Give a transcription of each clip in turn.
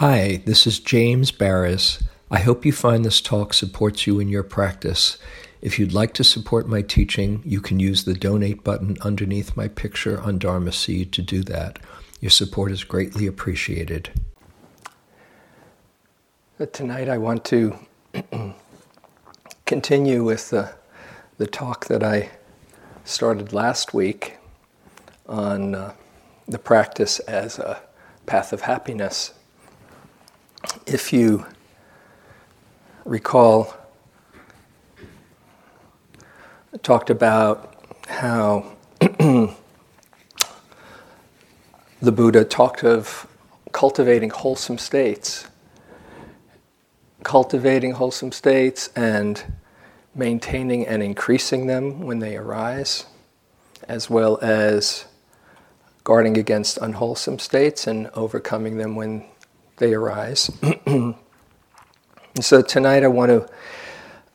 Hi, this is James Baraz. I hope you find this talk supports you in your practice. If you'd like to support my teaching, you can use the donate button underneath my picture on Dharma Seed to do that. Your support is greatly appreciated. Tonight I want to continue with the, the talk that I started last week on uh, the practice as a path of happiness. If you recall, I talked about how the Buddha talked of cultivating wholesome states, cultivating wholesome states and maintaining and increasing them when they arise, as well as guarding against unwholesome states and overcoming them when they arise. so tonight I want to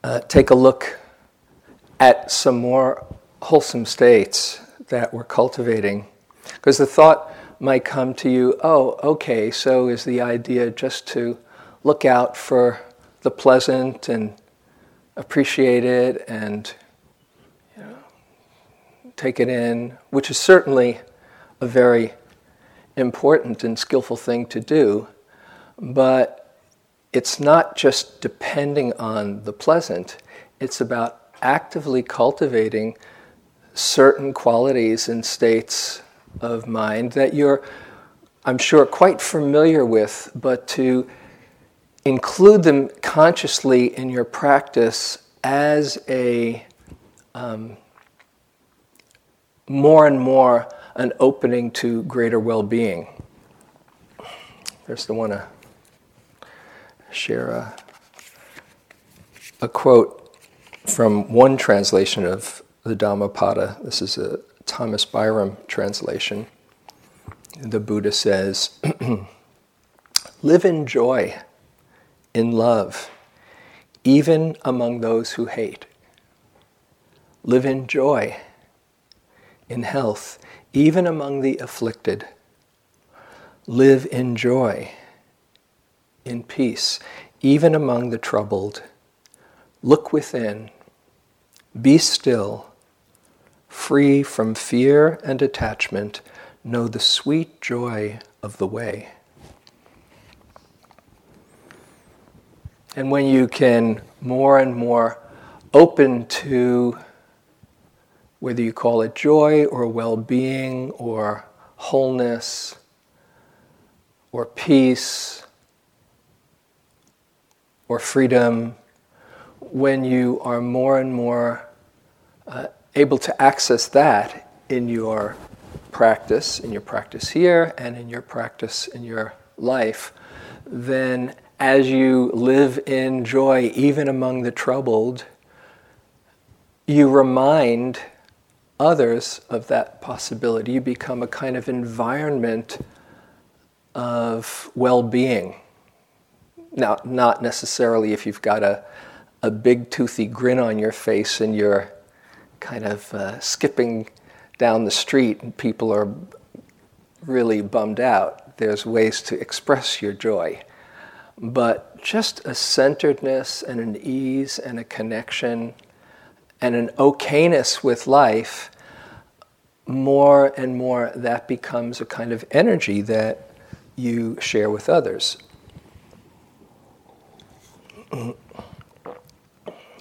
uh, take a look at some more wholesome states that we're cultivating. Because the thought might come to you oh, okay, so is the idea just to look out for the pleasant and appreciate it and you know, take it in, which is certainly a very important and skillful thing to do. But it's not just depending on the pleasant, it's about actively cultivating certain qualities and states of mind that you're, I'm sure, quite familiar with, but to include them consciously in your practice as a um, more and more an opening to greater well being. There's the one to share a, a quote from one translation of the Dhammapada. This is a Thomas Byrom translation. The Buddha says, Live in joy, in love, even among those who hate. Live in joy, in health, even among the afflicted. Live in joy in peace, even among the troubled. Look within, be still, free from fear and attachment, know the sweet joy of the way. And when you can more and more open to whether you call it joy or well being or wholeness or peace or freedom, when you are more and more uh, able to access that in your practice, in your practice here, and in your practice in your life, then as you live in joy, even among the troubled, you remind others of that possibility. You become a kind of environment of well being now, not necessarily if you've got a, a big toothy grin on your face and you're kind of uh, skipping down the street and people are really bummed out. There's ways to express your joy. But just a centeredness and an ease and a connection and an okayness with life, more and more that becomes a kind of energy that you share with others.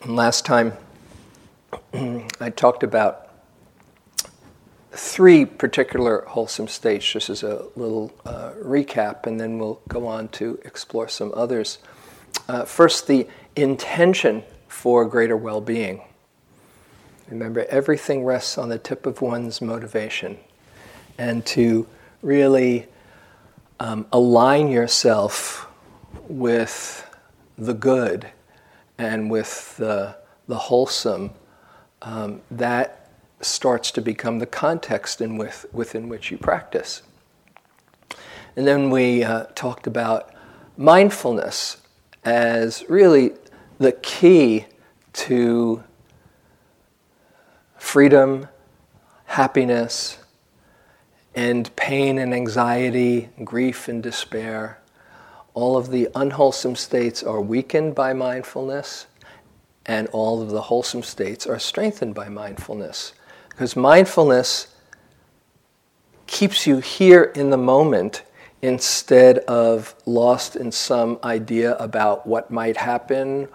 Last time I talked about three particular wholesome states, just as a little uh, recap, and then we'll go on to explore some others. Uh, first, the intention for greater well being. Remember, everything rests on the tip of one's motivation. And to really um, align yourself with the good and with the, the wholesome, um, that starts to become the context in with, within which you practice. And then we uh, talked about mindfulness as really the key to freedom, happiness, and pain and anxiety, grief and despair all of the unwholesome states are weakened by mindfulness, and all of the wholesome states are strengthened by mindfulness. Because mindfulness keeps you here in the moment instead of lost in some idea about what might happen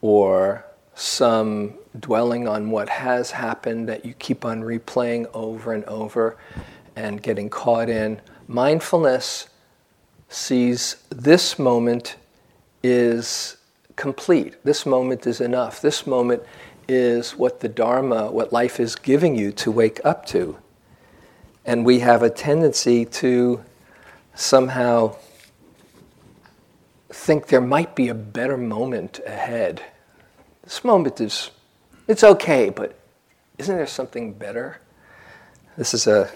or some dwelling on what has happened that you keep on replaying over and over and getting caught in. Mindfulness sees this moment is complete. This moment is enough. This moment is what the Dharma, what life is giving you to wake up to. And we have a tendency to somehow think there might be a better moment ahead. This moment is, it's okay, but isn't there something better? This is a,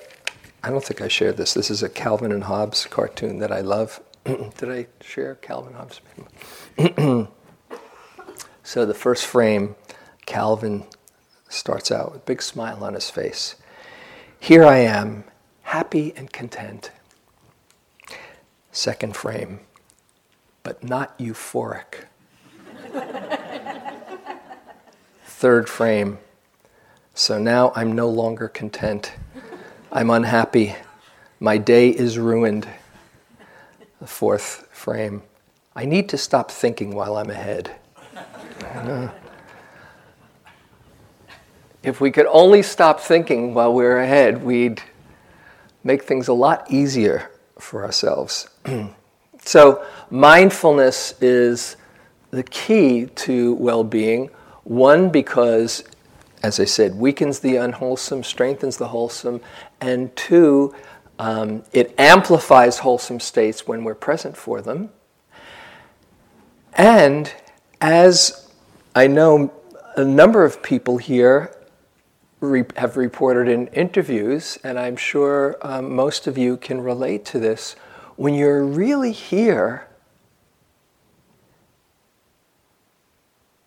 I don't think I shared this. This is a Calvin and Hobbes cartoon that I love. Did I share Calvin Hobbes? so the first frame, Calvin starts out with a big smile on his face. Here I am, happy and content. Second frame, but not euphoric. Third frame, so now I'm no longer content. I'm unhappy. My day is ruined. The fourth frame, I need to stop thinking while I'm ahead. if we could only stop thinking while we're ahead, we'd make things a lot easier for ourselves. so, mindfulness is the key to well being. One, because, as I said, weakens the unwholesome, strengthens the wholesome, and two, um, it amplifies wholesome states when we're present for them. And as I know a number of people here re- have reported in interviews, and I'm sure um, most of you can relate to this. When you're really here,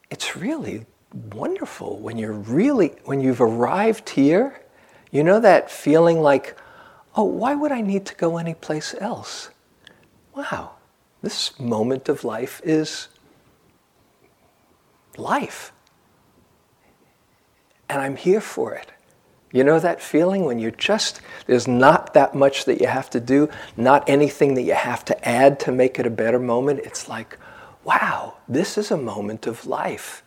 it's really wonderful when you're really when you've arrived here you know that feeling like oh why would i need to go anyplace else wow this moment of life is life and I'm here for it. You know that feeling when you just, there's not that much that you have to do, not anything that you have to add to make it a better moment. It's like, wow, this is a moment of life.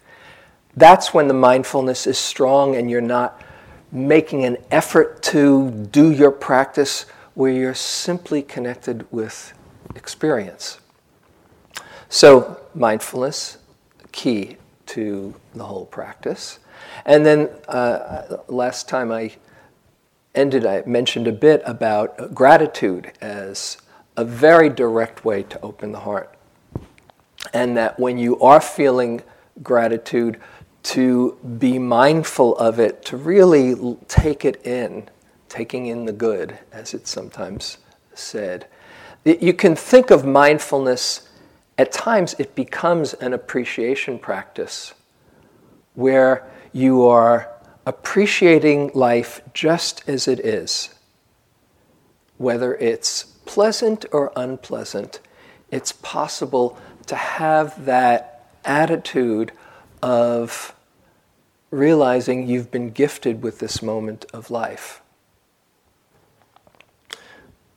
That's when the mindfulness is strong and you're not making an effort to do your practice where you're simply connected with experience. So, mindfulness, key to the whole practice. And then uh, last time I ended, I mentioned a bit about gratitude as a very direct way to open the heart. And that when you are feeling gratitude, to be mindful of it, to really take it in, taking in the good, as it's sometimes said. You can think of mindfulness, at times, it becomes an appreciation practice where you are appreciating life just as it is. Whether it's pleasant or unpleasant, it's possible to have that attitude of realizing you've been gifted with this moment of life.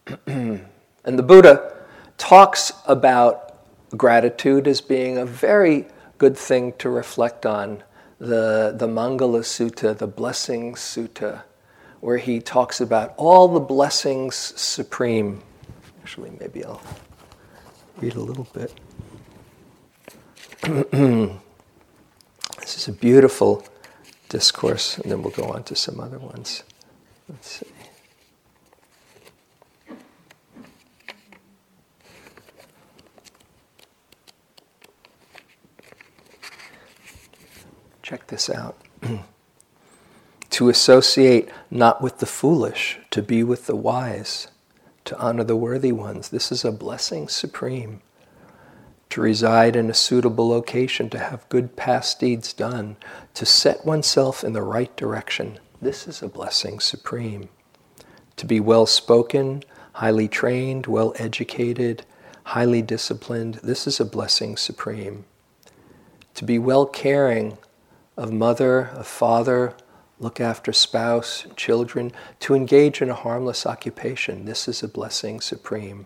and the Buddha talks about gratitude as being a very good thing to reflect on the, the Mangala Sutta, the Blessings Sutta, where he talks about all the blessings supreme. Actually, maybe I'll read a little bit. this is a beautiful discourse, and then we'll go on to some other ones. Let's see. Check this out. to associate not with the foolish, to be with the wise, to honor the worthy ones. This is a blessing supreme. To reside in a suitable location, to have good past deeds done, to set oneself in the right direction. This is a blessing supreme. To be well spoken, highly trained, well educated, highly disciplined, this is a blessing supreme. To be well caring of mother, of father, look after spouse, children, to engage in a harmless occupation, this is a blessing supreme.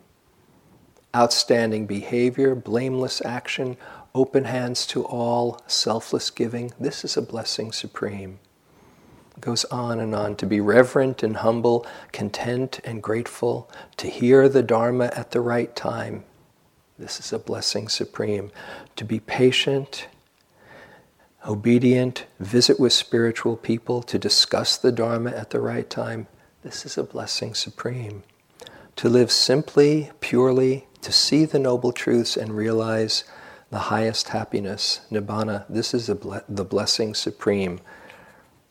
Outstanding behavior, blameless action, open hands to all, selfless giving, this is a blessing supreme goes on and on to be reverent and humble, content and grateful, to hear the Dharma at the right time. This is a blessing supreme. To be patient, obedient, visit with spiritual people, to discuss the Dharma at the right time. This is a blessing supreme. To live simply, purely, to see the noble truths and realize the highest happiness, nibbana. This is the blessing supreme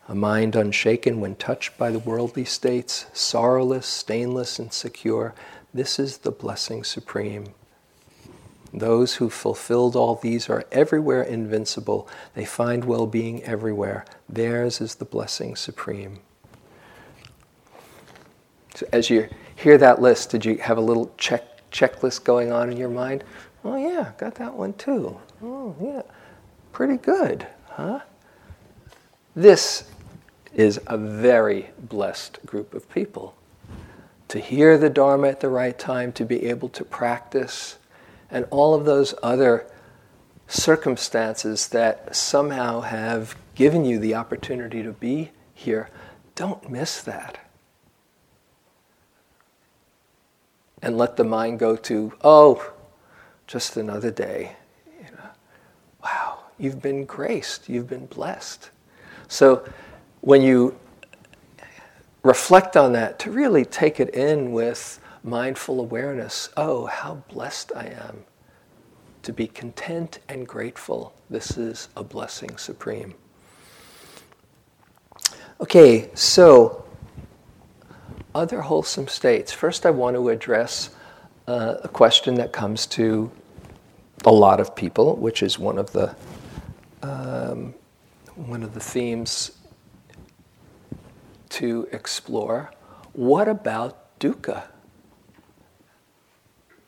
a mind unshaken when touched by the worldly states, sorrowless, stainless, and secure. This is the blessing supreme. Those who fulfilled all these are everywhere invincible. They find well being everywhere. Theirs is the blessing supreme. So as you hear that list, did you have a little check checklist going on in your mind? Oh yeah, got that one too. Oh yeah, pretty good, huh? This is a very blessed group of people. To hear the Dharma at the right time, to be able to practice, and all of those other circumstances that somehow have given you the opportunity to be here, don't miss that. And let the mind go to, oh, just another day. You know, wow, you've been graced, you've been blessed. So when you reflect on that, to really take it in with mindful awareness oh, how blessed I am. To be content and grateful. This is a blessing supreme. Okay, so other wholesome states. First, I want to address uh, a question that comes to a lot of people, which is one of the um, one of the themes to explore what about dukkha?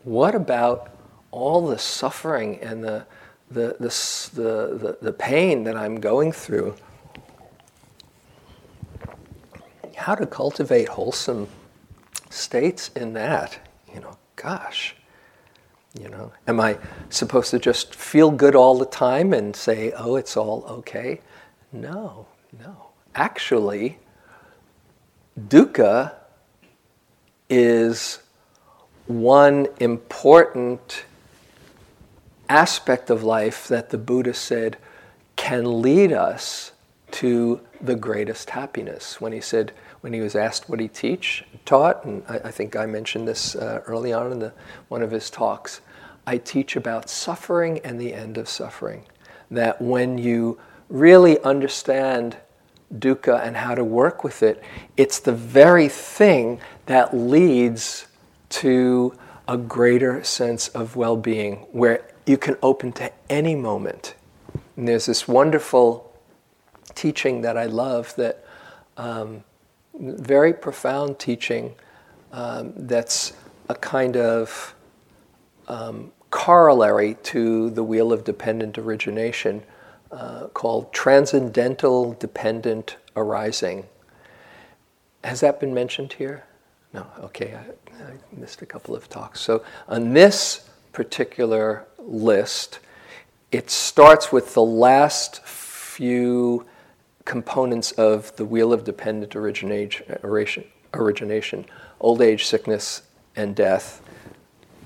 What about all the suffering and the, the, the, the, the, pain that I'm going through? How to cultivate wholesome states in that? You know, gosh. You know, am I supposed to just feel good all the time and say, oh, it's all okay? No, no. Actually, dukkha is one important aspect of life that the Buddha said can lead us to the greatest happiness. When he said, when he was asked what he teach, taught, and I, I think I mentioned this uh, early on in the, one of his talks, I teach about suffering and the end of suffering. That when you really understand dukkha and how to work with it, it's the very thing that leads to a greater sense of well being where you can open to any moment. And there's this wonderful teaching that I love that um, very profound teaching um, that's a kind of um, corollary to the wheel of dependent origination uh, called Transcendental Dependent Arising. Has that been mentioned here? No, okay, I, I missed a couple of talks. So, on this particular list, it starts with the last few components of the wheel of dependent origination, old age, sickness, and death,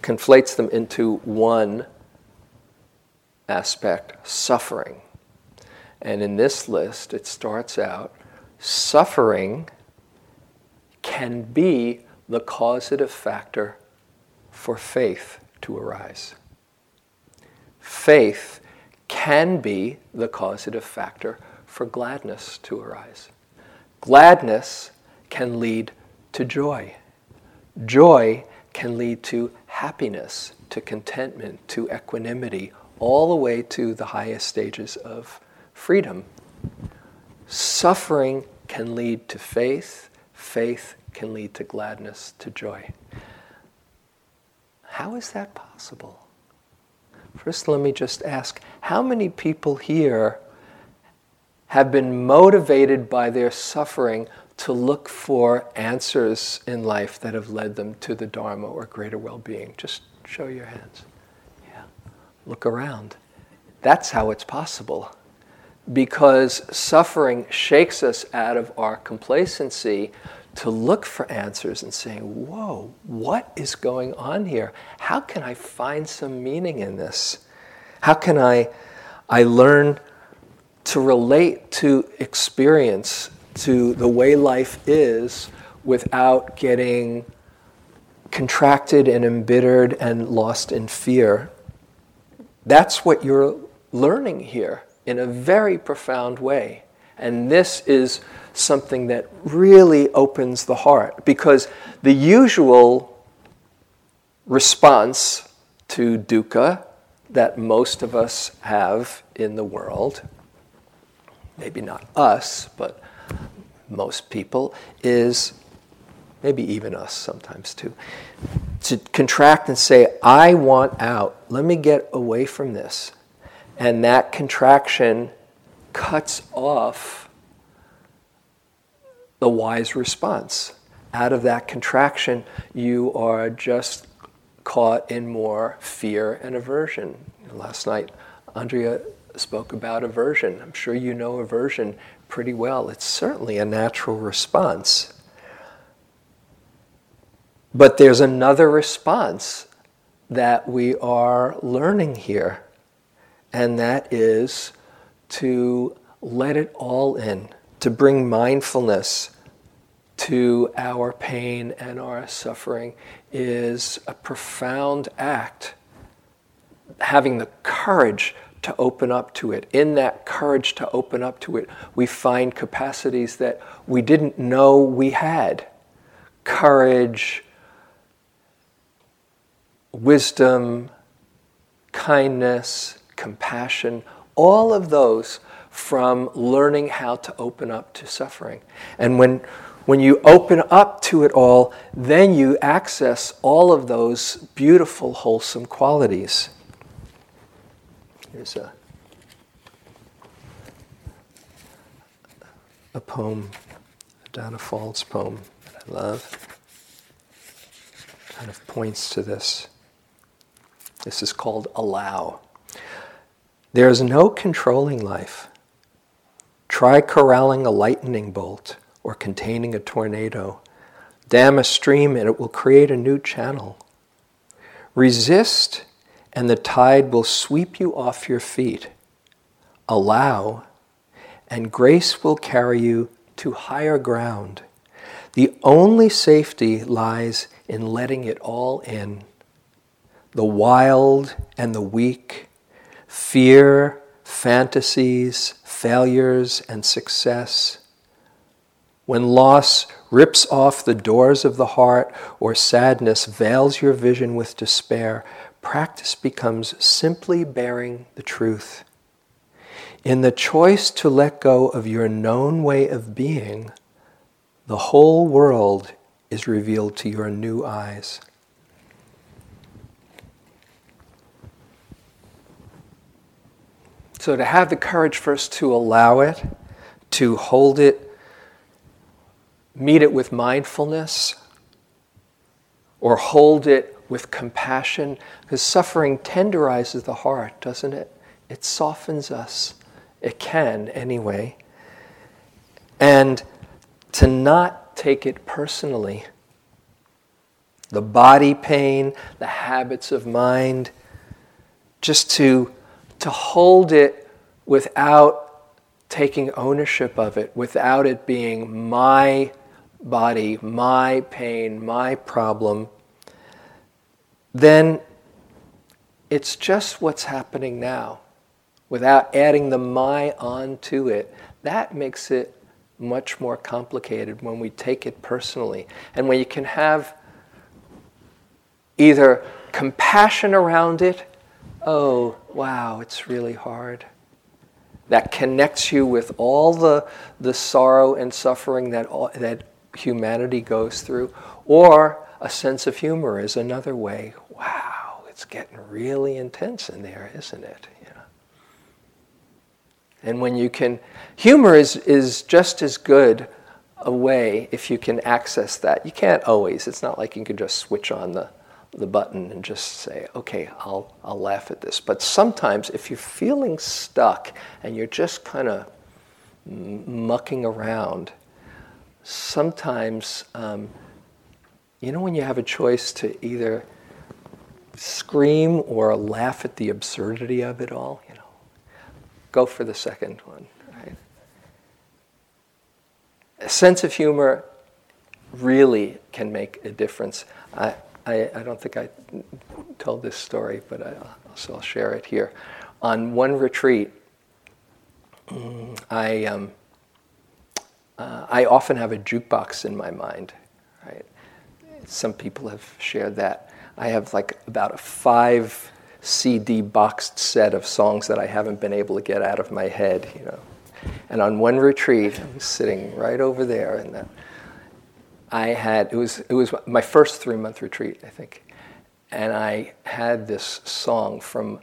conflates them into one aspect suffering. And in this list, it starts out suffering can be the causative factor for faith to arise. Faith can be the causative factor for gladness to arise. Gladness can lead to joy. Joy can lead to happiness, to contentment, to equanimity, all the way to the highest stages of freedom. Suffering can lead to faith, faith can lead to gladness, to joy. How is that possible? First, let me just ask how many people here have been motivated by their suffering to look for answers in life that have led them to the Dharma or greater well being? Just show your hands. Yeah. Look around. That's how it's possible. Because suffering shakes us out of our complacency to look for answers and saying, Whoa, what is going on here? How can I find some meaning in this? How can I, I learn to relate to experience, to the way life is, without getting contracted and embittered and lost in fear? That's what you're learning here in a very profound way. And this is something that really opens the heart because the usual response to dukkha that most of us have in the world, maybe not us, but most people, is maybe even us sometimes too, to contract and say, I want out. Let me get away from this. And that contraction cuts off the wise response. Out of that contraction, you are just caught in more fear and aversion. Last night, Andrea spoke about aversion. I'm sure you know aversion pretty well. It's certainly a natural response. But there's another response that we are learning here, and that is to let it all in, to bring mindfulness to our pain and our suffering is a profound act. Having the courage to open up to it. In that courage to open up to it, we find capacities that we didn't know we had courage, wisdom, kindness, compassion, all of those from learning how to open up to suffering. And when when you open up to it all, then you access all of those beautiful, wholesome qualities. Here's a, a poem, a Danna Faulds poem that I love. Kind of points to this. This is called Allow. There is no controlling life. Try corralling a lightning bolt or containing a tornado. Dam a stream and it will create a new channel. Resist and the tide will sweep you off your feet. Allow and grace will carry you to higher ground. The only safety lies in letting it all in. The wild and the weak, fear, fantasies, failures, and success when loss rips off the doors of the heart or sadness veils your vision with despair, practice becomes simply bearing the truth. In the choice to let go of your known way of being, the whole world is revealed to your new eyes. So, to have the courage first to allow it, to hold it meet it with mindfulness or hold it with compassion because suffering tenderizes the heart, doesn't it? It softens us. It can, anyway. And to not take it personally. The body pain, the habits of mind, just to, to hold it without taking ownership of it, without it being my body, my pain, my problem, then it's just what's happening now without adding the my onto it. That makes it much more complicated when we take it personally. And when you can have either compassion around it, oh, wow, it's really hard. That connects you with all the, the sorrow and suffering that, that humanity goes through, or a sense of humor is another way. Wow, it's getting really intense in there, isn't it? You know? And when you can, humor is, is just as good a way if you can access that. You can't always. It's not like you can just switch on the, the button and just say, okay, I'll, I'll laugh at this. But sometimes if you're feeling stuck and you're just kind of mucking around, sometimes, um, you know, when you have a choice to either scream or laugh at the absurdity of it all, you know, go for the second one. Right? A sense of humor really can make a difference. I, I, I don't think I told this story, but I, so I'll share it here. On one retreat, I, um, uh, I often have a jukebox in my mind, right? Some people have shared that. I have like about a five CD boxed set of songs that I haven't been able to get out of my head, you know. And on one retreat, I was sitting right over there, and I had it was it was my first three month retreat, I think, and I had this song from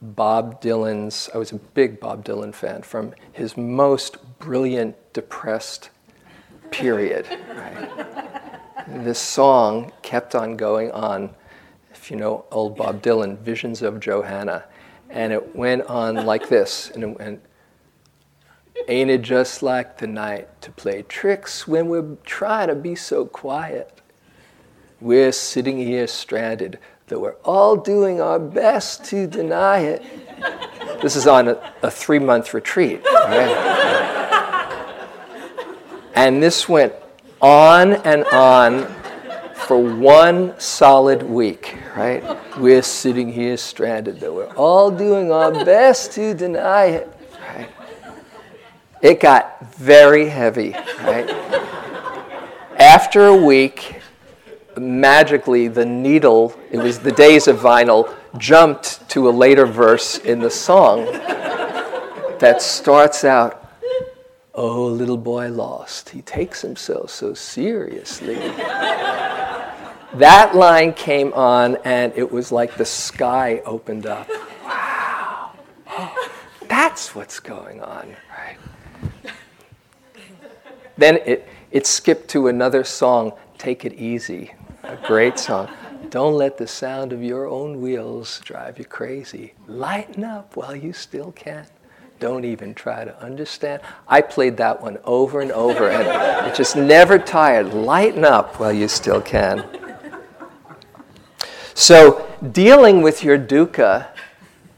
Bob Dylan's. I was a big Bob Dylan fan from his most brilliant depressed period. Right? This song kept on going on. You know old Bob Dylan, Visions of Johanna, and it went on like this, and it went. Ain't it just like the night to play tricks when we're trying to be so quiet? We're sitting here stranded, though we're all doing our best to deny it. This is on a, a three month retreat. Right? and this went on and on for one solid week, right? We're sitting here stranded, though we're all doing our best to deny it. right? It got very heavy, right? After a week, magically the needle, it was the days of vinyl, jumped to a later verse in the song that starts out, Oh, little boy lost, he takes himself so seriously. That line came on, and it was like the sky opened up. Wow. Oh, that's what's going on. Then it, it skipped to another song, Take It Easy, a great song. Don't let the sound of your own wheels drive you crazy. Lighten up while you still can. Don't even try to understand. I played that one over and over, and it just never tired. Lighten up while you still can. So, dealing with your dukkha,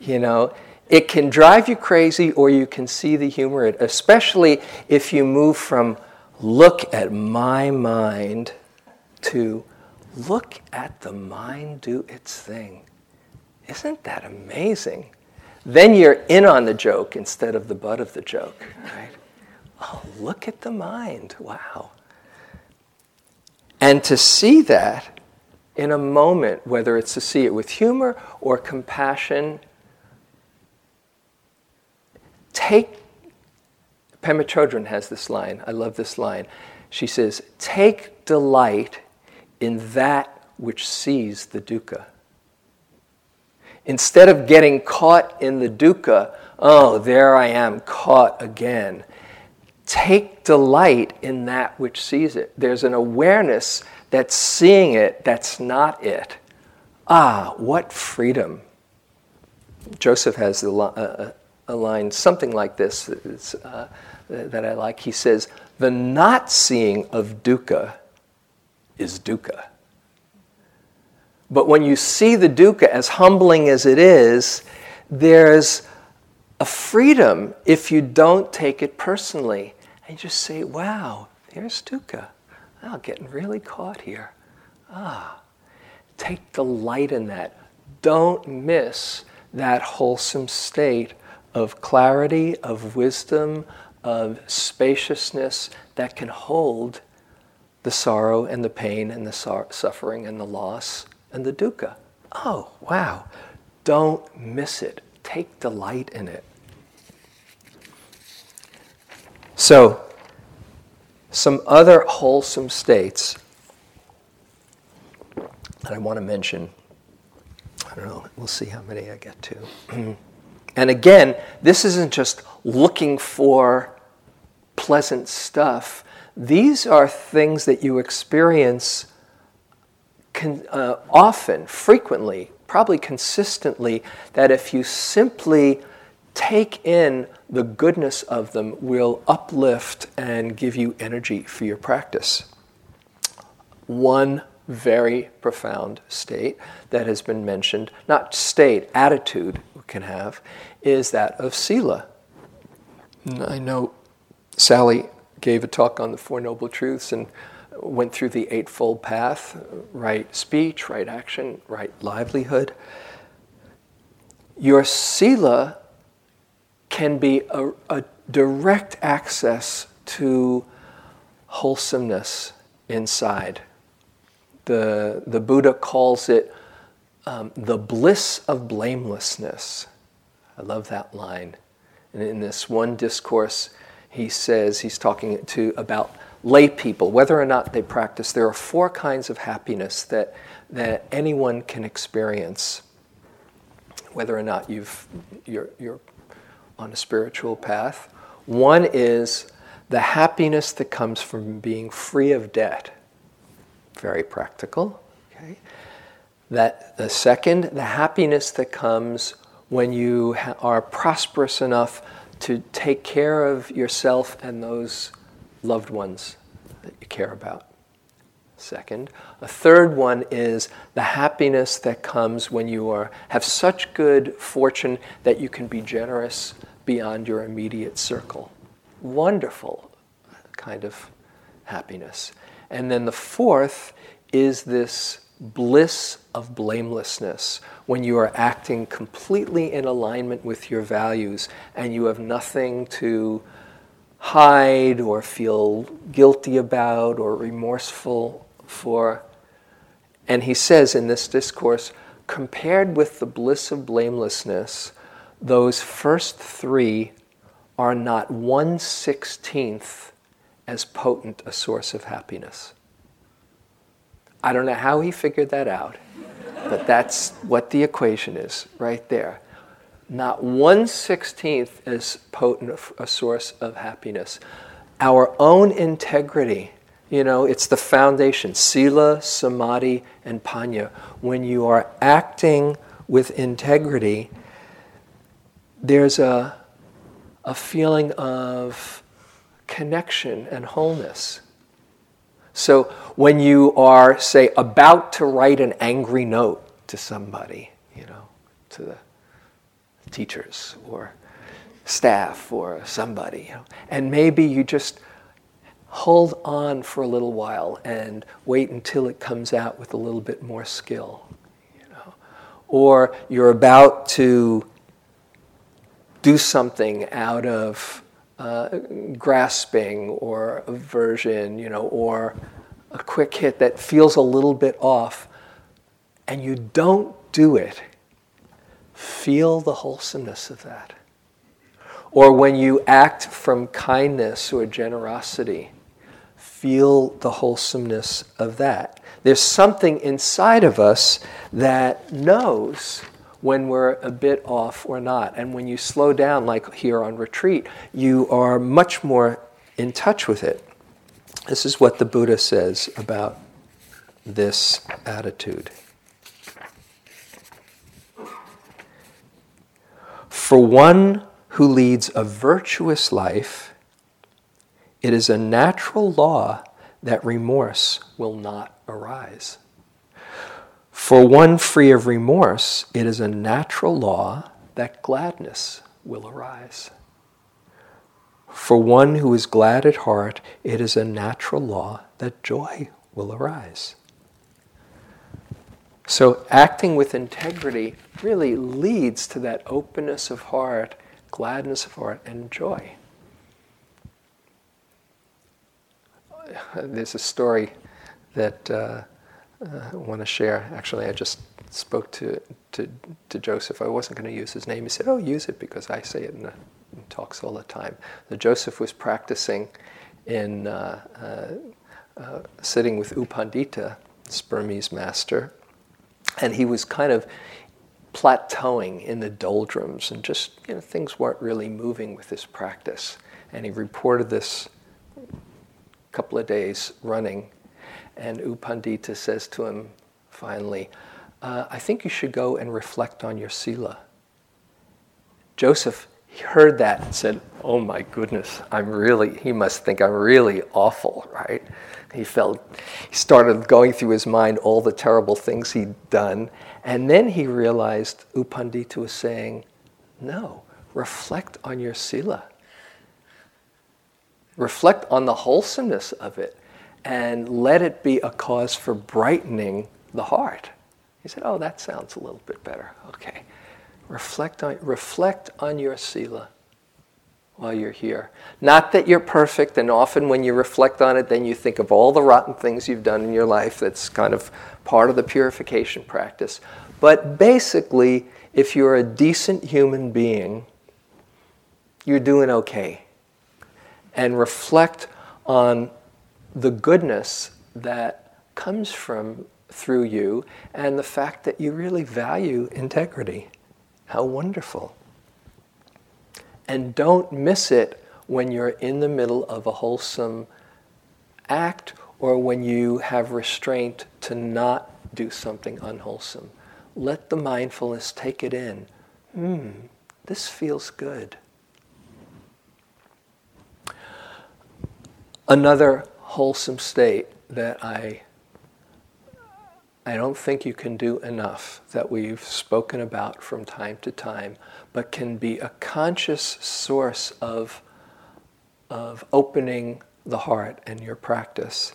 you know, it can drive you crazy or you can see the humor it, especially if you move from look at my mind to look at the mind do its thing. Isn't that amazing? Then you're in on the joke instead of the butt of the joke, right? Oh, look at the mind. Wow. And to see that in a moment, whether it's to see it with humor or compassion, take Pema Chodron has this line. I love this line. She says, Take delight in that which sees the dukkha. Instead of getting caught in the dukkha, oh, there I am, caught again. Take delight in that which sees it. There's an awareness that's seeing it, that's not it. Ah, what freedom. Joseph has a, a, a line, something like this. Uh, that I like. He says, The not seeing of dukkha is dukkha. But when you see the dukkha, as humbling as it is, there's a freedom if you don't take it personally. And just say, wow, there's dukkha. Oh, getting really caught here. Ah, take delight in that. Don't miss that wholesome state of clarity, of wisdom, of spaciousness that can hold the sorrow and the pain and the suffering and the loss and the dukkha. Oh, wow. Don't miss it. Take delight in it. So, some other wholesome states that I want to mention I don't know, we'll see how many I get to. and again, this isn't just looking for pleasant stuff. These are things that you experience con- uh, often, frequently, probably consistently, that if you simply take in the goodness of them, will uplift and give you energy for your practice. One very profound state that has been mentioned, not state, attitude we can have, is that of sila. I know Sally gave a talk on the Four Noble Truths and went through the Eightfold Path right speech, right action, right livelihood. Your sila can be a, a direct access to wholesomeness inside. The, the Buddha calls it um, the bliss of blamelessness. I love that line. And in this one discourse, he says he's talking to about lay people, whether or not they practice. There are four kinds of happiness that that anyone can experience, whether or not you've you're you're on a spiritual path. One is the happiness that comes from being free of debt. Very practical. Okay. That the second, the happiness that comes when you ha- are prosperous enough to take care of yourself and those loved ones that you care about. Second, a third one is the happiness that comes when you are have such good fortune that you can be generous beyond your immediate circle. Wonderful kind of happiness. And then the fourth is this bliss of blamelessness when you are acting completely in alignment with your values and you have nothing to hide or feel guilty about or remorseful for. And he says in this discourse, compared with the bliss of blamelessness, those first three are not one sixteenth as potent a source of happiness. I don't know how he figured that out, but that's what the equation is right there. Not one sixteenth as potent a source of happiness. Our own integrity, you know, it's the foundation sila, samadhi, and panya. When you are acting with integrity, there's a, a feeling of connection and wholeness. So when you are, say, about to write an angry note to somebody, you know, to the teachers or staff or somebody, you know, and maybe you just hold on for a little while and wait until it comes out with a little bit more skill, you know, or you're about to do something out of uh, grasping or aversion, you know, or a quick hit that feels a little bit off, and you don't do it, feel the wholesomeness of that. Or when you act from kindness or generosity, feel the wholesomeness of that. There's something inside of us that knows when we're a bit off or not. And when you slow down, like here on retreat, you are much more in touch with it. This is what the Buddha says about this attitude. For one who leads a virtuous life, it is a natural law that remorse will not arise. For one free of remorse, it is a natural law that gladness will arise. For one who is glad at heart, it is a natural law that joy will arise. So, acting with integrity really leads to that openness of heart, gladness of heart, and joy. There's a story that uh, uh, want to share. Actually, I just spoke to, to, to Joseph. I wasn't going to use his name. He said, Oh, use it because I say it in, in talks all the time. So Joseph was practicing in uh, uh, uh, sitting with Upandita, Pandita, Burmese master, and he was kind of plateauing in the doldrums and just you know things weren't really moving with his practice and he reported this couple of days running and U Pandita says to him finally uh, i think you should go and reflect on your sila. Joseph heard that and said oh my goodness i'm really he must think i'm really awful right? He felt he started going through his mind all the terrible things he'd done. And then he realized U Pandita was saying, no, reflect on your sila. Reflect on the wholesomeness of it and let it be a cause for brightening the heart. He said, Oh, that sounds a little bit better. Okay. Reflect on, reflect on your sila while you're here. Not that you're perfect, and often when you reflect on it, then you think of all the rotten things you've done in your life. That's kind of part of the purification practice. But basically, if you're a decent human being, you're doing okay. And reflect on the goodness that comes from through you and the fact that you really value integrity. How wonderful. And don't miss it when you're in the middle of a wholesome act or when you have restraint to not do something unwholesome let the mindfulness take it in. Hmm, this feels good. Another wholesome state that I I don't think you can do enough that we've spoken about from time to time, but can be a conscious source of, of opening the heart and your practice.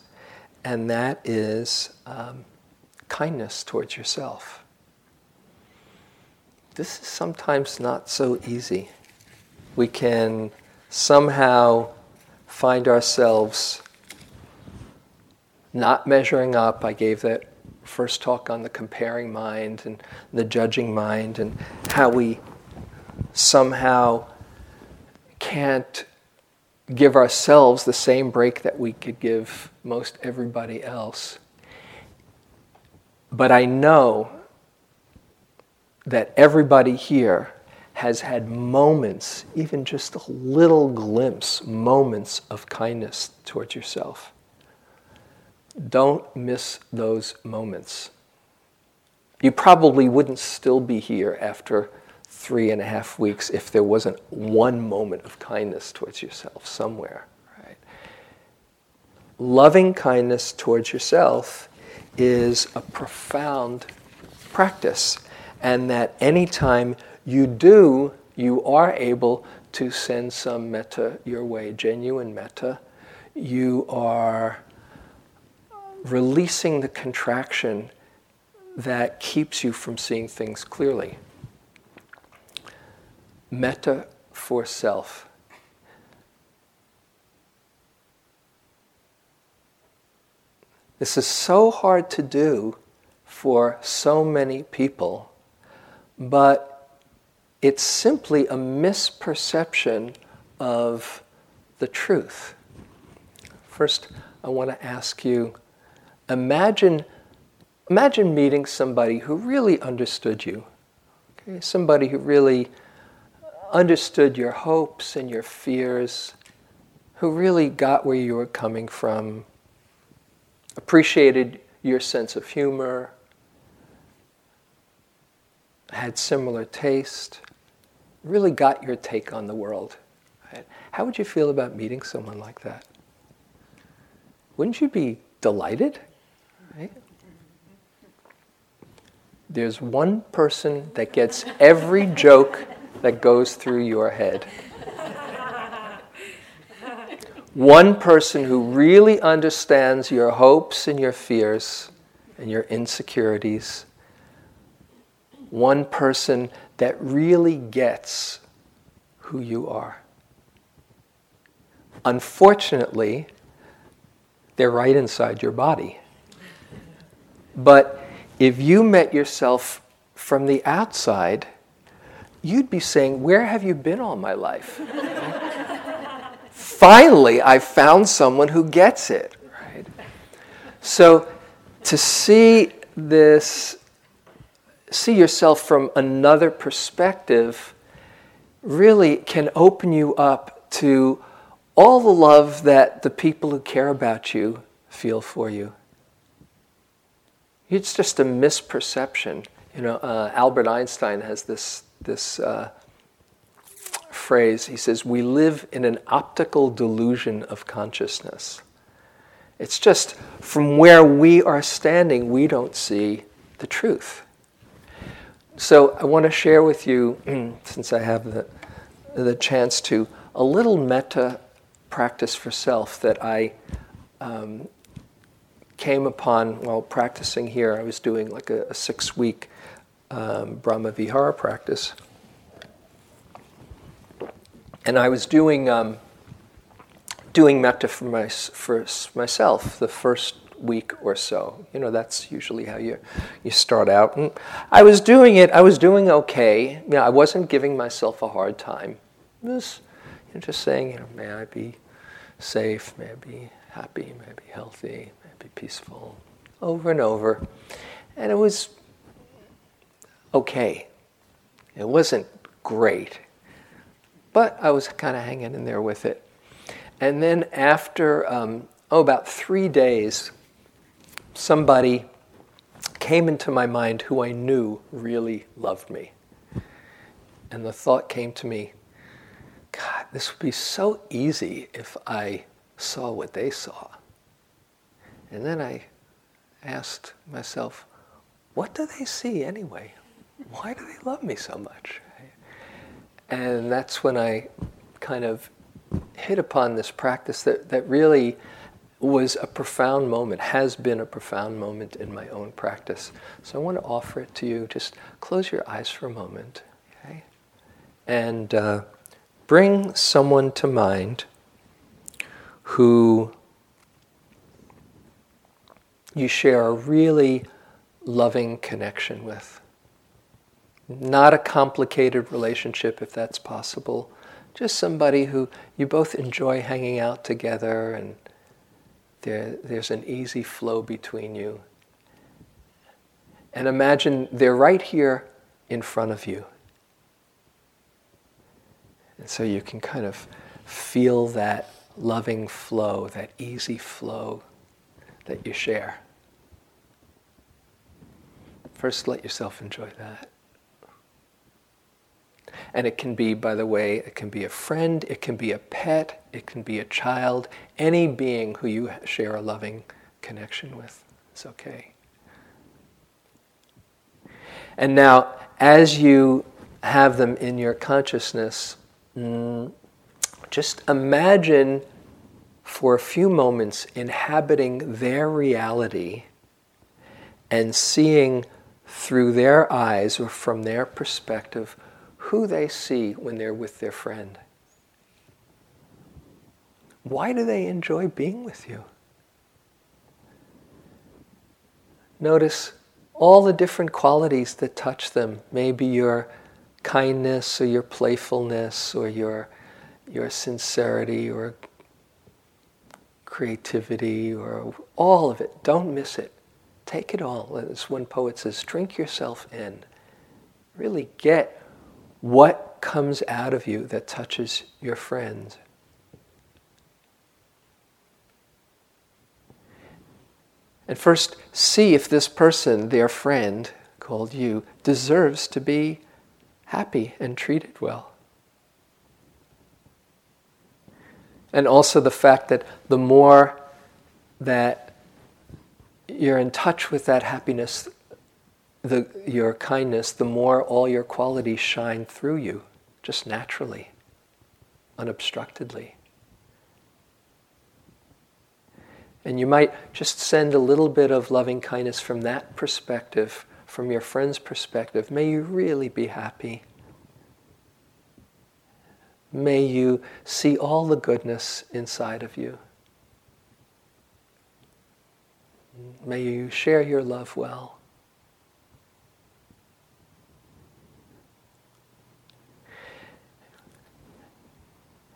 And that is um, kindness towards yourself this is sometimes not so easy. We can somehow find ourselves not measuring up. I gave that first talk on the comparing mind and the judging mind and how we somehow can't give ourselves the same break that we could give most everybody else. But I know that everybody here has had moments, even just a little glimpse, moments of kindness towards yourself. Don't miss those moments. You probably wouldn't still be here after three and a half weeks if there wasn't one moment of kindness towards yourself somewhere. Right? Loving kindness towards yourself is a profound practice and that anytime you do, you are able to send some metta your way, genuine metta. You are releasing the contraction that keeps you from seeing things clearly. Metta for self. This is so hard to do for so many people but it's simply a misperception of the truth. First, I want to ask you imagine, imagine meeting somebody who really understood you, okay? somebody who really understood your hopes and your fears, who really got where you were coming from, appreciated your sense of humor, had similar taste, really got your take on the world. How would you feel about meeting someone like that? Wouldn't you be delighted? There's one person that gets every joke that goes through your head. One person who really understands your hopes and your fears and your insecurities one person that really gets who you are. Unfortunately, they're right inside your body. But if you met yourself from the outside, you'd be saying, Where have you been all my life? Finally, I found someone who gets it. Right? So to see this see yourself from another perspective really can open you up to all the love that the people who care about you feel for you. It's just a misperception. You know, uh, Albert Einstein has this this uh, phrase. He says, "We live in an optical delusion of consciousness." It's just from where we are standing, we don't see the truth. So I want to share with you, since I have the the chance to, a little metta practice for self that I um, came upon while practicing here. I was doing like a, a six week um, Brahma Vihara practice. And I was doing, um, doing metta for, my, for myself the first week or so. You know, that's usually how you, you start out. And I was doing it, I was doing okay. You know, I wasn't giving myself a hard time. It was you know, just saying, you know, may I be safe, may I be happy, may I be healthy, be peaceful, over and over. And it was okay. It wasn't great, but I was kind of hanging in there with it. And then after, um, oh, about three days, somebody came into my mind who I knew really loved me. And the thought came to me God, this would be so easy if I saw what they saw. And then I asked myself, what do they see anyway? Why do they love me so much? And that's when I kind of hit upon this practice that, that really was a profound moment, has been a profound moment in my own practice. So I want to offer it to you. Just close your eyes for a moment, okay? And uh, bring someone to mind who you share a really loving connection with. Not a complicated relationship, if that's possible. Just somebody who you both enjoy hanging out together and there, there's an easy flow between you. And imagine they're right here in front of you. And so you can kind of feel that loving flow, that easy flow that you share. First, let yourself enjoy that. And it can be, by the way, it can be a friend, it can be a pet, it can be a child, any being who you share a loving connection with. It's okay. And now, as you have them in your consciousness, mm, just imagine for a few moments inhabiting their reality and seeing through their eyes or from their perspective who they see when they're with their friend. Why do they enjoy being with you? Notice all the different qualities that touch them. Maybe your kindness or your playfulness or your, your sincerity or creativity or all of it. Don't miss it. Take it all. As one poet says, drink yourself in. Really get what comes out of you that touches your friends. And first, see if this person, their friend called you, deserves to be happy and treated well. And also the fact that the more that you're in touch with that happiness, the, your kindness, the more all your qualities shine through you, just naturally, unobstructedly. And you might just send a little bit of loving kindness from that perspective, from your friend's perspective. May you really be happy. May you see all the goodness inside of you. May you share your love well.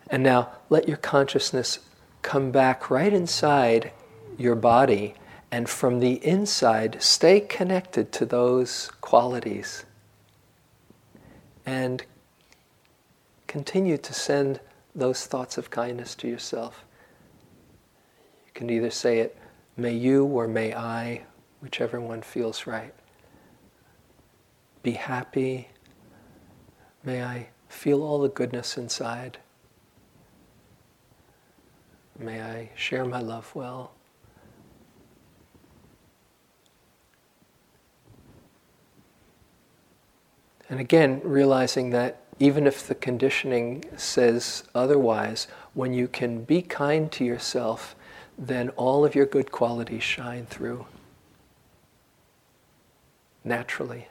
And now let your consciousness come back right inside your body And from the inside, stay connected to those qualities and continue to send those thoughts of kindness to yourself. You can either say it, may you or may I, whichever one feels right. Be happy. May I feel all the goodness inside. May I share my love well. And again, realizing that even if the conditioning says otherwise, when you can be kind to yourself, then all of your good qualities shine through naturally.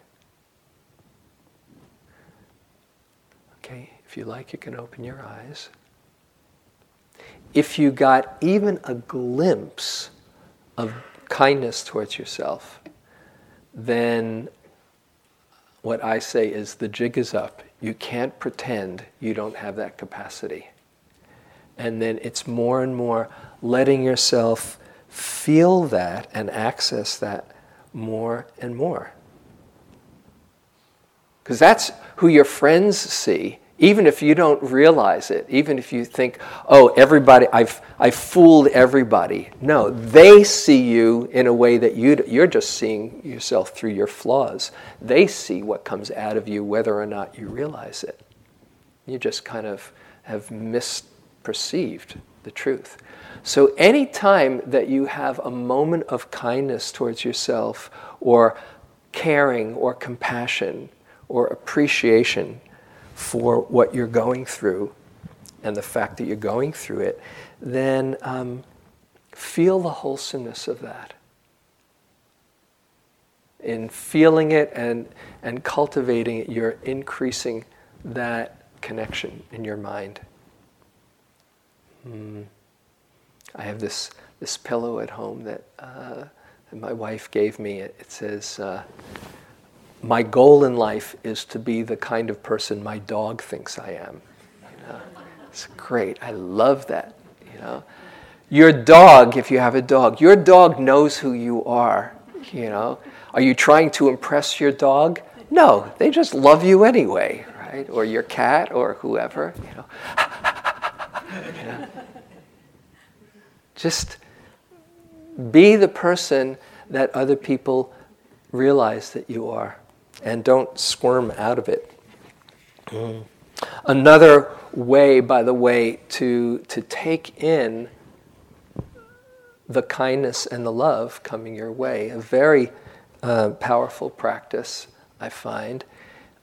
Okay, if you like, you can open your eyes. If you got even a glimpse of kindness towards yourself, then what I say is the jig is up. You can't pretend you don't have that capacity. And then it's more and more letting yourself feel that and access that more and more. Because that's who your friends see, even if you don't realize it, even if you think, oh, everybody, I've, I've fooled everybody. No, they see you in a way that you, you're just seeing yourself through your flaws. They see what comes out of you whether or not you realize it. You just kind of have misperceived the truth. So, any time that you have a moment of kindness towards yourself, or caring, or compassion, or appreciation for what you're going through and the fact that you're going through it, then um, feel the wholesomeness of that. In feeling it and, and cultivating it, you're increasing that connection in your mind. Hmm. I have this, this pillow at home that, uh, that my wife gave me. It, it says, uh, my goal in life is to be the kind of person my dog thinks I am. You know? It's great. I love that. You know, your dog, if you have a dog, your dog knows who you are. You know, are you trying to impress your dog? No, they just love you anyway, right? Or your cat or whoever. You know, you know? just be the person that other people realize that you are and don't squirm out of it. Mm. Another way, by the way, to, to take in the kindness and the love coming your way, a very uh, powerful practice, I find,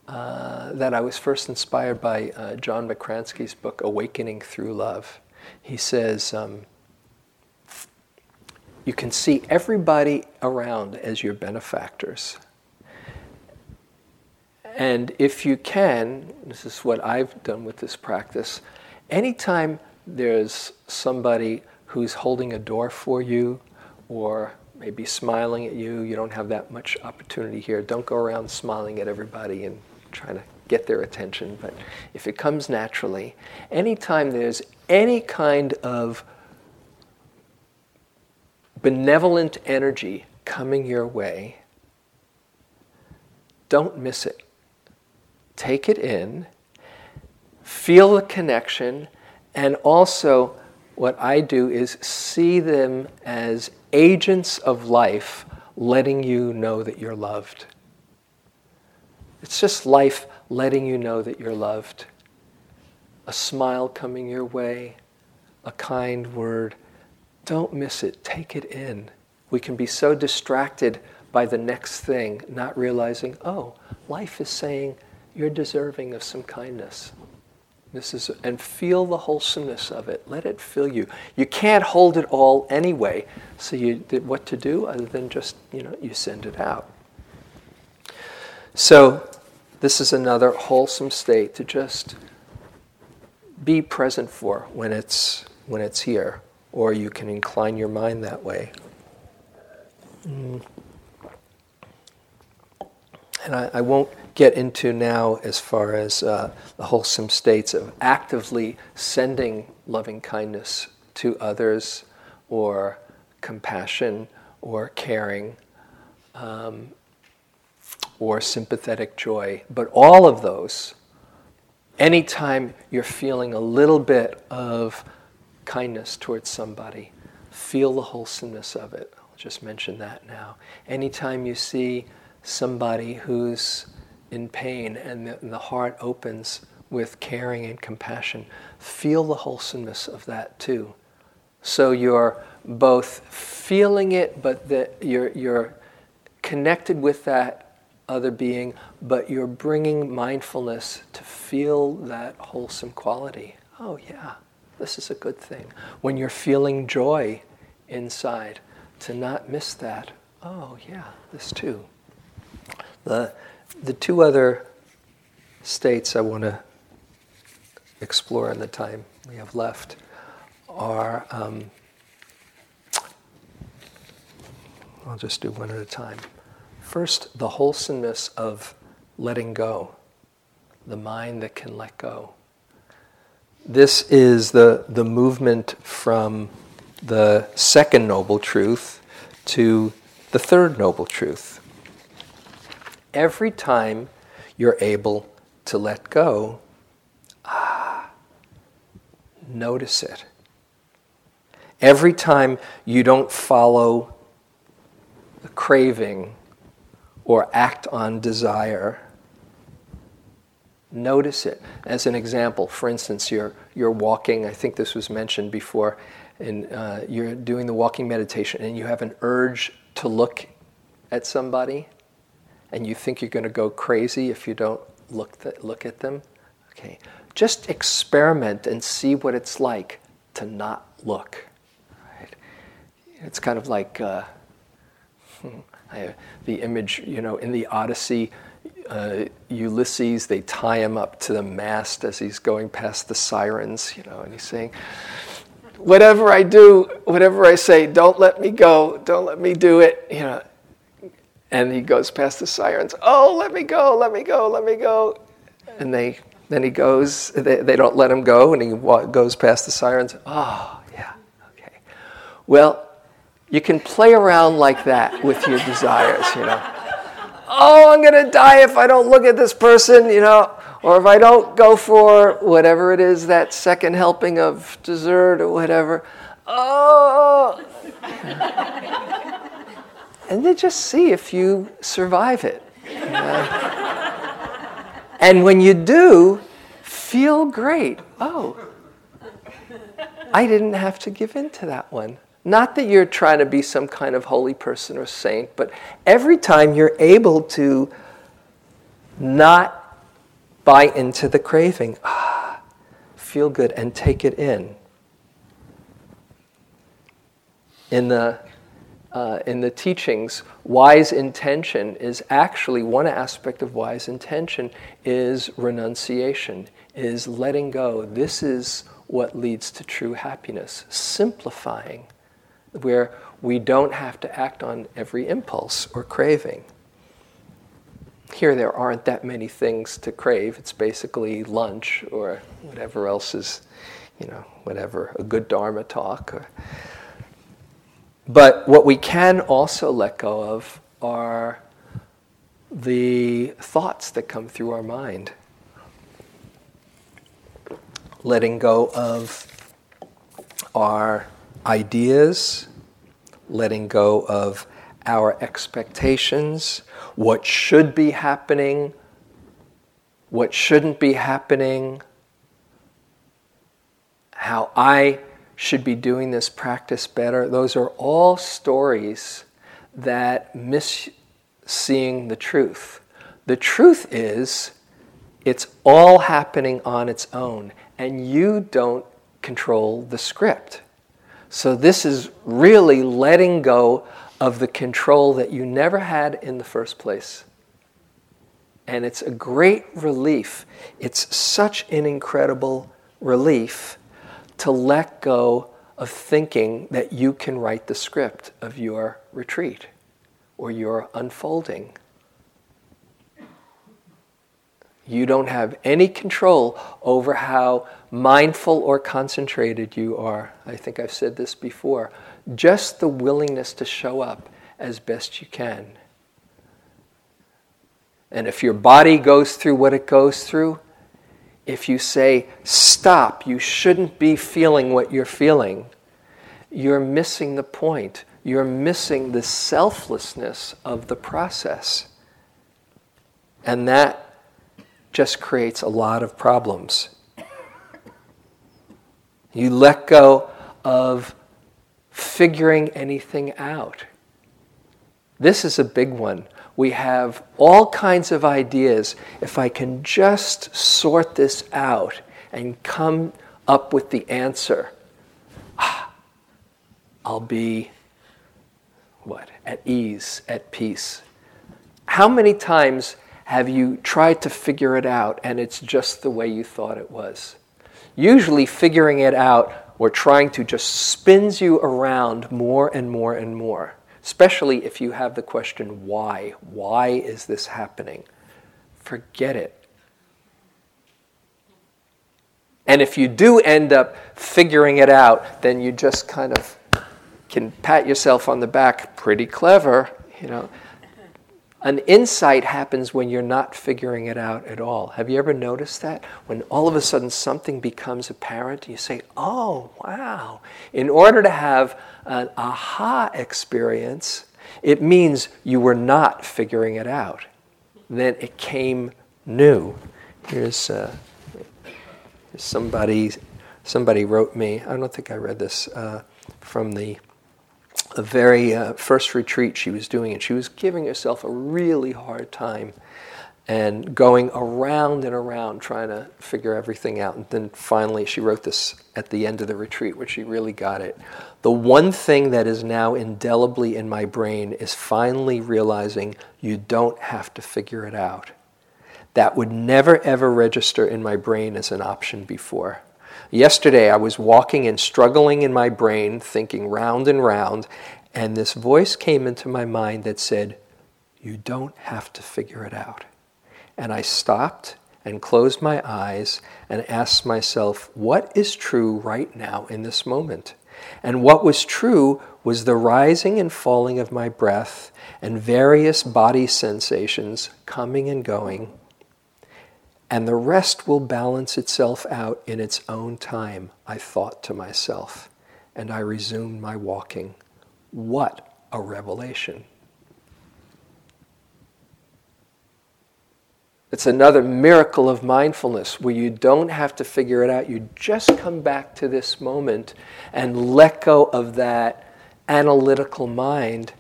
uh, that I was first inspired by uh, John Makransky's book, Awakening Through Love. He says, um, You can see everybody around as your benefactors. And if you can, this is what I've done with this practice, anytime there's somebody who's holding a door for you or maybe smiling at you, you don't have that much opportunity here. Don't go around smiling at everybody and trying to get their attention. But if it comes naturally, anytime there's any kind of benevolent energy coming your way, don't miss it take it in, feel the connection, and also what I do is see them as agents of life letting you know that you're loved. It's just life letting you know that you're loved. A smile coming your way, a kind word. Don't miss it. Take it in. We can be so distracted by the next thing, not realizing, oh, life is saying, you're deserving of some kindness. This is, and feel the wholesomeness of it. Let it fill you. You can't hold it all anyway. So you what to do other than just you know you send it out. So this is another wholesome state to just be present for when it's when it's here, or you can incline your mind that way. Mm. And I, I won't get into now as far as uh, the wholesome states of actively sending loving kindness to others or compassion or caring um, or sympathetic joy. But all of those, anytime you're feeling a little bit of kindness towards somebody, feel the wholesomeness of it. I'll just mention that now. Anytime you see somebody who's in pain and the, and the heart opens with caring and compassion, feel the wholesomeness of that too. So you're both feeling it, but that you're, you're connected with that other being, but you're bringing mindfulness to feel that wholesome quality. Oh, yeah, this is a good thing. When you're feeling joy inside, to not miss that. Oh, yeah, this too. The, the two other states I want to explore in the time we have left are um, I'll just do one at a time. First, the wholesomeness of letting go, the mind that can let go. This is the, the movement from the second noble truth to the third noble truth. Every time you're able to let go, ah, notice it. Every time you don't follow the craving or act on desire, notice it. As an example, for instance, you're, you're walking, I think this was mentioned before, and uh, you're doing the walking meditation and you have an urge to look at somebody and you think you're going to go crazy if you don't look, th- look at them. Okay, just experiment and see what it's like to not look. Right? It's kind of like uh, I, the image, you know, in the Odyssey, uh, Ulysses, they tie him up to the mast as he's going past the sirens, you know, and he's saying, Whatever I do, whatever I say, don't let me go, don't let me do it, you know. And he goes past the sirens, Oh, let me go, let me go, let me go. And they, then he goes, they, they don't let him go, and he goes past the sirens. Oh, yeah, okay. Well, you can play around like that with your desires, you know. Oh, I'm going to die if I don't look at this person, you know, or if I don't go for whatever it is, that second helping of dessert or whatever. Oh. And then just see if you survive it. And when you do, feel great. Oh, I didn't have to give in to that one. Not that you're trying to be some kind of holy person or saint, but every time you're able to not buy into the craving, ah, feel good and take it in. In the uh, in the teachings, wise intention is actually one aspect of wise intention is renunciation, is letting go. This is what leads to true happiness, simplifying where we don't have to act on every impulse or craving. Here, there aren't that many things to crave. It's basically lunch or whatever else is, you know, whatever, a good Dharma talk. Or... But what we can also let go of are the thoughts that come through our mind. Letting go of our ideas, letting go of our expectations, what should be happening, what shouldn't be happening, how I should be doing this practice better. Those are all stories that miss seeing the truth. The truth is, it's all happening on its own, and you don't control the script. So, this is really letting go of the control that you never had in the first place. And it's a great relief. It's such an incredible relief to let go of thinking that you can write the script of your retreat or your unfolding. You don't have any control over how mindful or concentrated you are. I think I've said this before. just the willingness to show up as best you can. And if your body goes through what it goes through, if you say, stop, you shouldn't be feeling what you're feeling, you're missing the point. You're missing the selflessness of the process. And that just creates a lot of problems. You let go of figuring anything out. This is a big one. We have all kinds of ideas. If I can just sort this out and come up with the answer, ah, I'll be what? At ease, at peace. How many times have you tried to figure it out and it's just the way you thought it was? Usually, figuring it out or trying to just spins you around more and more and more especially if you have the question, why? Why is this happening? Forget it. And if you do end up figuring it out, then you just kind of can pat yourself on the back, pretty clever, you know. An insight happens when you're not figuring it out at all. Have you ever noticed that? When all of a sudden something becomes apparent, you say, oh, wow. In order to have an aha experience, it means you were not figuring it out. Then it came new. Here's, uh, somebody, somebody wrote me, I don't think I read this, uh, from the the very uh, first retreat she was doing, and she was giving herself a really hard time and going around and around trying to figure everything out. And then finally, she wrote this at the end of the retreat, where she really got it. The one thing that is now indelibly in my brain is finally realizing you don't have to figure it out. That would never ever register in my brain as an option before. Yesterday, I was walking and struggling in my brain, thinking round and round, and this voice came into my mind that said, You don't have to figure it out. And I stopped and closed my eyes and asked myself, What is true right now in this moment? And what was true was the rising and falling of my breath and various body sensations coming and going and the rest will balance itself out in its own time, I thought to myself, and I resumed my walking. What a revelation! It's another miracle of mindfulness where you don't have to figure it out. You just come back to this moment and let go of that analytical mind,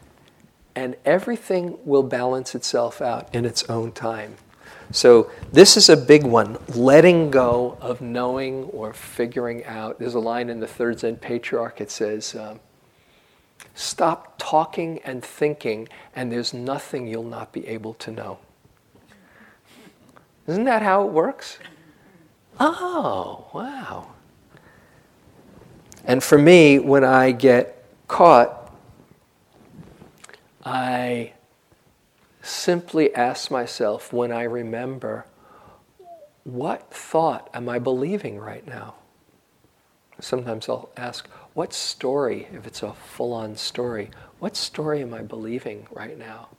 and everything will balance itself out in its own time. So, this is a big one letting go of knowing or figuring out. There's a line in the third Zen patriarch, it says, um, Stop talking and thinking, and there's nothing you'll not be able to know. Isn't that how it works? Oh, wow. And for me, when I get caught, I simply ask myself when I remember, what thought am I believing right now? Sometimes I'll ask, what story, if it's a full on story, what story am I believing right now?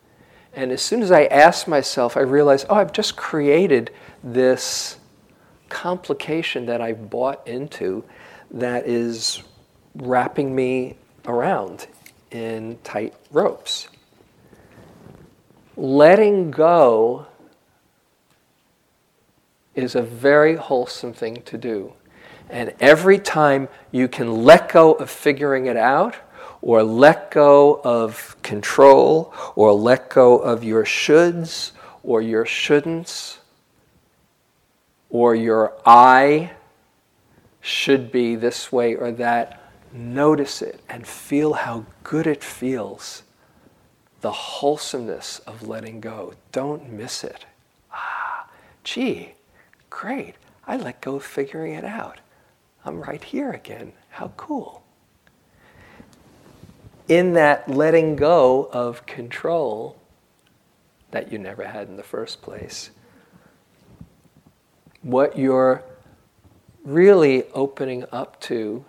And as soon as I ask myself, I realize, oh, I've just created this complication that I've bought into that is wrapping me around in tight ropes letting go is a very wholesome thing to do. And every time you can let go of figuring it out, or let go of control, or let go of your shoulds, or your shouldn'ts, or your I should be this way or that, notice it and feel how good it feels the wholesomeness of letting go. Don't miss it. Ah, gee, great. I let go of figuring it out. I'm right here again. How cool. In that letting go of control that you never had in the first place, what you're really opening up to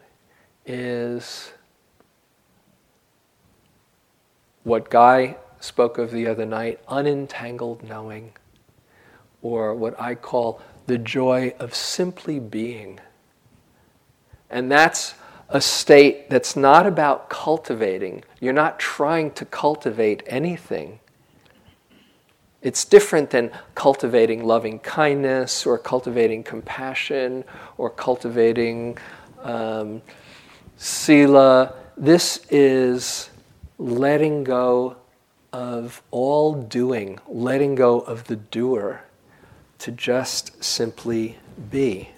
is what Guy spoke of the other night unentangled knowing, or what I call the joy of simply being. And that's a state that's not about cultivating. You're not trying to cultivate anything. It's different than cultivating loving kindness or cultivating compassion or cultivating um, sila. This is letting go of all doing, letting go of the doer to just simply be.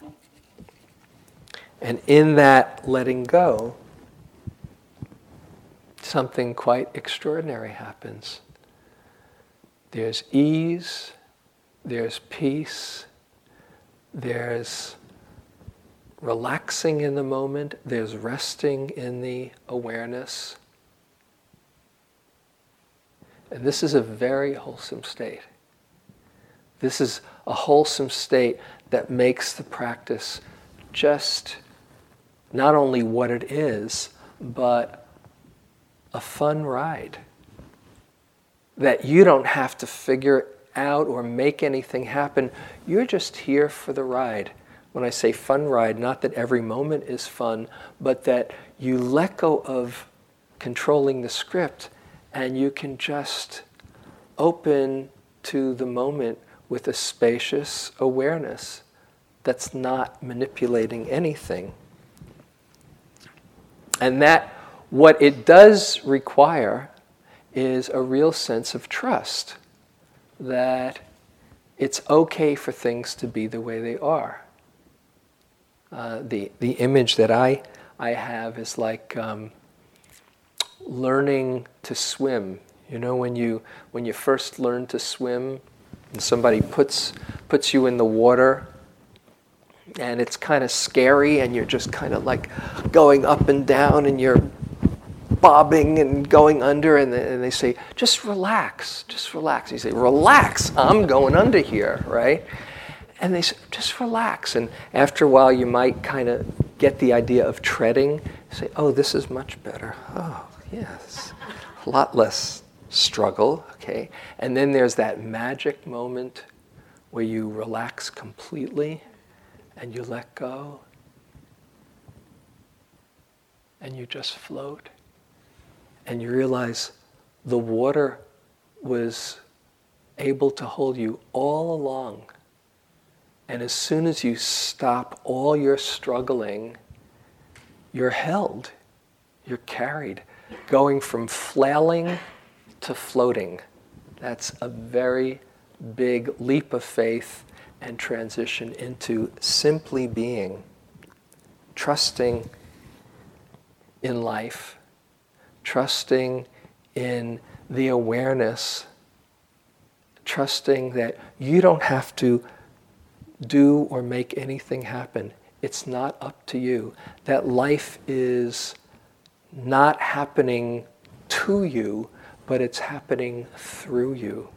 And in that letting go, something quite extraordinary happens. There's ease, there's peace, there's relaxing in the moment, there's resting in the awareness. And this is a very wholesome state. This is a wholesome state that makes the practice just not only what it is, but a fun ride that you don't have to figure out or make anything happen. You're just here for the ride. When I say fun ride, not that every moment is fun, but that you let go of controlling the script and you can just open to the moment with a spacious awareness that's not manipulating anything. And that, what it does require is a real sense of trust that it's okay for things to be the way they are. Uh, the, the image that I, I have is like um, learning to swim. You know, when you, when you first learn to swim and somebody puts, puts you in the water and it's kind of scary and you're just kind of like going up and down and you're bobbing and going under, and they say, just relax, just relax. You say, relax, I'm going under here, right? And they say, just relax. And after a while, you might kind of get the idea of treading. say, oh, this is much better. Oh, yes. A lot less struggle, okay? And then there's that magic moment where you relax completely and you let go and you just float and you realize the water was able to hold you all along. And as soon as you stop all your struggling, you're held, you're carried, going from flailing to floating. That's a very big leap of faith and transition into simply being, trusting in life trusting in the awareness, trusting that you don't have to do or make anything happen. It's not up to you. That life is not happening to you, but it's happening through you.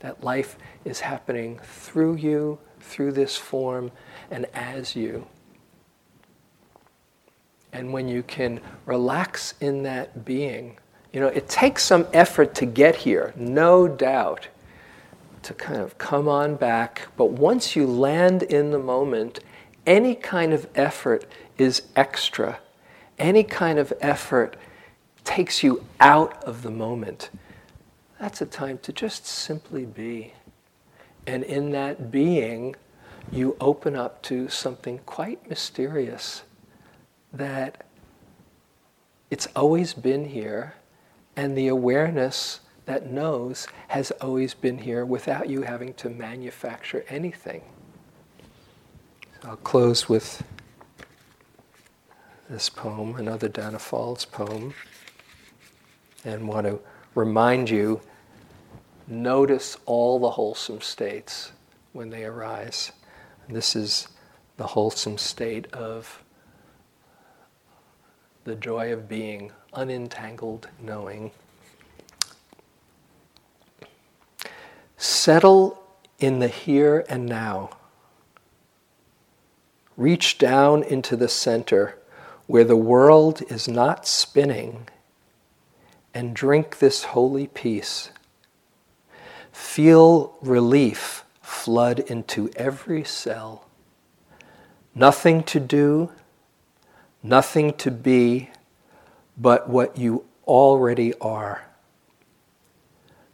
That life is happening through you, through this form, and as you. And when you can relax in that being, you know, it takes some effort to get here, no doubt, to kind of come on back. But once you land in the moment, any kind of effort is extra. Any kind of effort takes you out of the moment. That's a time to just simply be. And in that being, you open up to something quite mysterious that it's always been here, and the awareness that knows has always been here without you having to manufacture anything. So I'll close with this poem, another Danna Faulds poem, and want to remind you notice all the wholesome states when they arise. This is the wholesome state of the joy of being, unentangled knowing. Settle in the here and now. Reach down into the center where the world is not spinning and drink this holy peace. Feel relief flood into every cell. Nothing to do, nothing to be, but what you already are.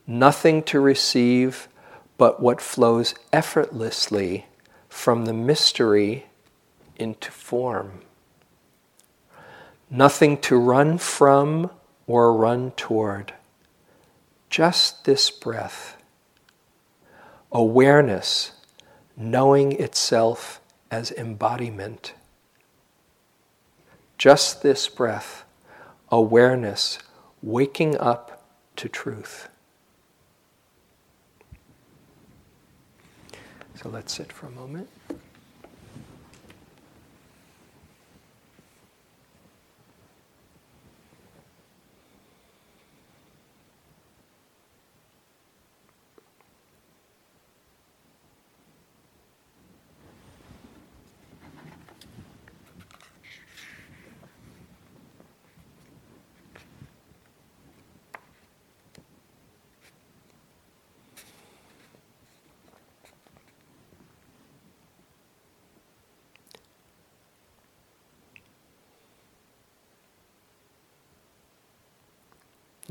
Nothing to receive, but what flows effortlessly from the mystery into form. Nothing to run from or run toward. Just this breath. Awareness, knowing itself as embodiment. Just this breath. Awareness, waking up to truth. So let's sit for a moment.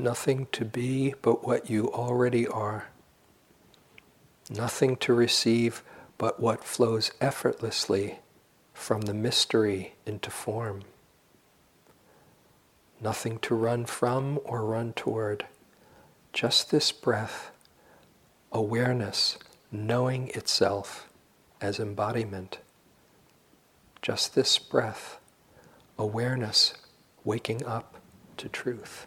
Nothing to be but what you already are. Nothing to receive but what flows effortlessly from the mystery into form. Nothing to run from or run toward. Just this breath, awareness, knowing itself as embodiment. Just this breath, awareness, waking up to truth.